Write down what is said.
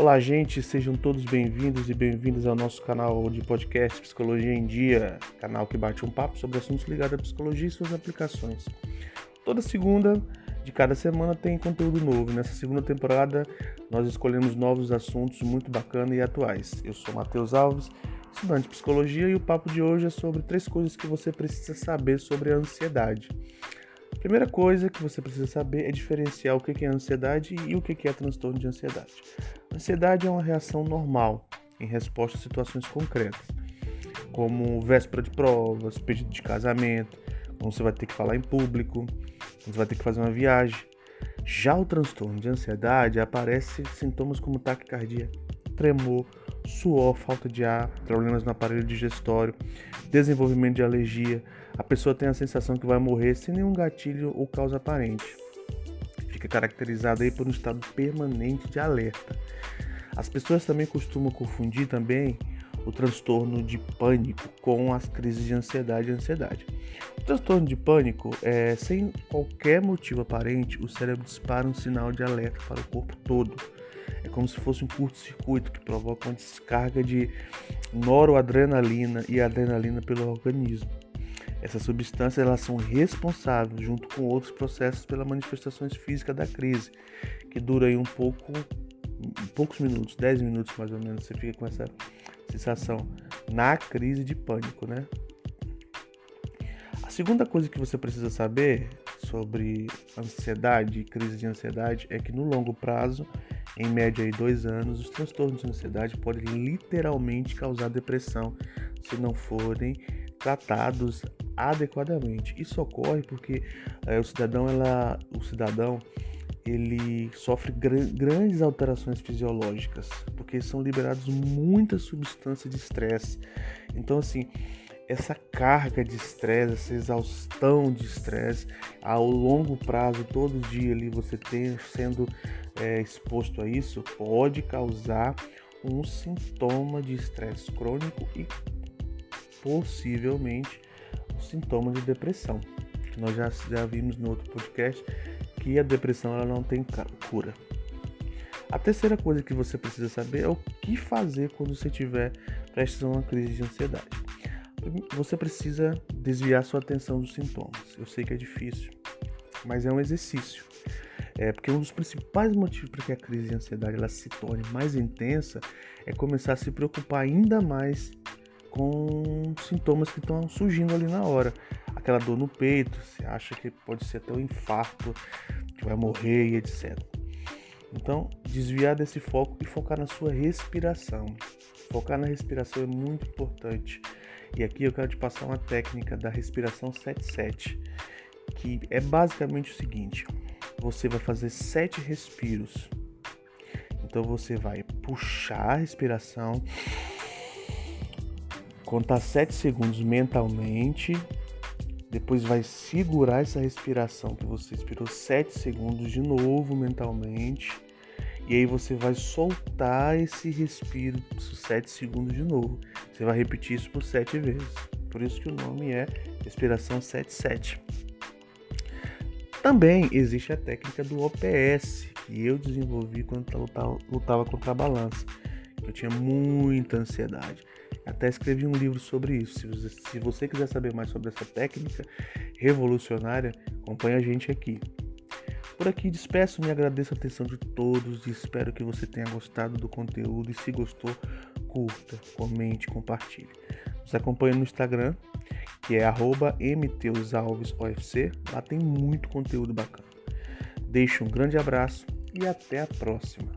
Olá, gente, sejam todos bem-vindos e bem-vindas ao nosso canal de podcast Psicologia em Dia, canal que bate um papo sobre assuntos ligados à psicologia e suas aplicações. Toda segunda de cada semana tem conteúdo novo. Nessa segunda temporada, nós escolhemos novos assuntos muito bacanas e atuais. Eu sou Matheus Alves, estudante de psicologia, e o papo de hoje é sobre três coisas que você precisa saber sobre a ansiedade. Primeira coisa que você precisa saber é diferenciar o que é ansiedade e o que é transtorno de ansiedade. Ansiedade é uma reação normal em resposta a situações concretas, como véspera de provas, pedido de casamento, quando você vai ter que falar em público, quando você vai ter que fazer uma viagem. Já o transtorno de ansiedade aparece sintomas como taquicardia, tremor, suor, falta de ar, problemas no aparelho digestório, desenvolvimento de alergia. A pessoa tem a sensação que vai morrer sem nenhum gatilho ou causa aparente. Fica caracterizada aí por um estado permanente de alerta. As pessoas também costumam confundir também o transtorno de pânico com as crises de ansiedade e ansiedade. O transtorno de pânico é sem qualquer motivo aparente, o cérebro dispara um sinal de alerta para o corpo todo é como se fosse um curto-circuito que provoca uma descarga de noradrenalina e adrenalina pelo organismo. Essas substâncias elas são responsáveis, junto com outros processos, pelas manifestações físicas da crise, que dura aí um pouco, poucos minutos, 10 minutos mais ou menos. Você fica com essa sensação na crise de pânico, né? A segunda coisa que você precisa saber sobre ansiedade, crise de ansiedade, é que no longo prazo em média aí dois anos, os transtornos de ansiedade podem literalmente causar depressão se não forem tratados adequadamente. Isso ocorre porque é, o cidadão, ela, o cidadão, ele sofre gr grandes alterações fisiológicas, porque são liberadas muitas substâncias de estresse. Então, assim, essa carga de estresse, essa exaustão de estresse, ao longo prazo, todo dia ali você tem sendo é, exposto a isso, pode causar um sintoma de estresse crônico e possivelmente um sintoma de depressão. Nós já, já vimos no outro podcast que a depressão ela não tem cura. A terceira coisa que você precisa saber é o que fazer quando você tiver prestes a uma crise de ansiedade. Você precisa desviar sua atenção dos sintomas. Eu sei que é difícil, mas é um exercício. É porque um dos principais motivos para que a crise de ansiedade ela se torne mais intensa é começar a se preocupar ainda mais com sintomas que estão surgindo ali na hora. Aquela dor no peito, você acha que pode ser até um infarto, que vai morrer e etc. Então, desviar desse foco e focar na sua respiração. Focar na respiração é muito importante. E aqui eu quero te passar uma técnica da respiração 77, que é basicamente o seguinte: você vai fazer sete respiros. Então você vai puxar a respiração, contar 7 segundos mentalmente, depois vai segurar essa respiração que você expirou 7 segundos de novo mentalmente. E aí você vai soltar esse respiro por 7 segundos de novo. Você vai repetir isso por 7 vezes. Por isso que o nome é respiração 77. Também existe a técnica do OPS, que eu desenvolvi quando lutava, lutava contra a balança. Eu tinha muita ansiedade. Até escrevi um livro sobre isso. Se você, se você quiser saber mais sobre essa técnica revolucionária, acompanhe a gente aqui. Por aqui despeço, me agradeço a atenção de todos e espero que você tenha gostado do conteúdo e se gostou, curta, comente, compartilhe. Nos acompanhe no Instagram, que é mteusalvesofc. Lá tem muito conteúdo bacana. Deixo um grande abraço e até a próxima.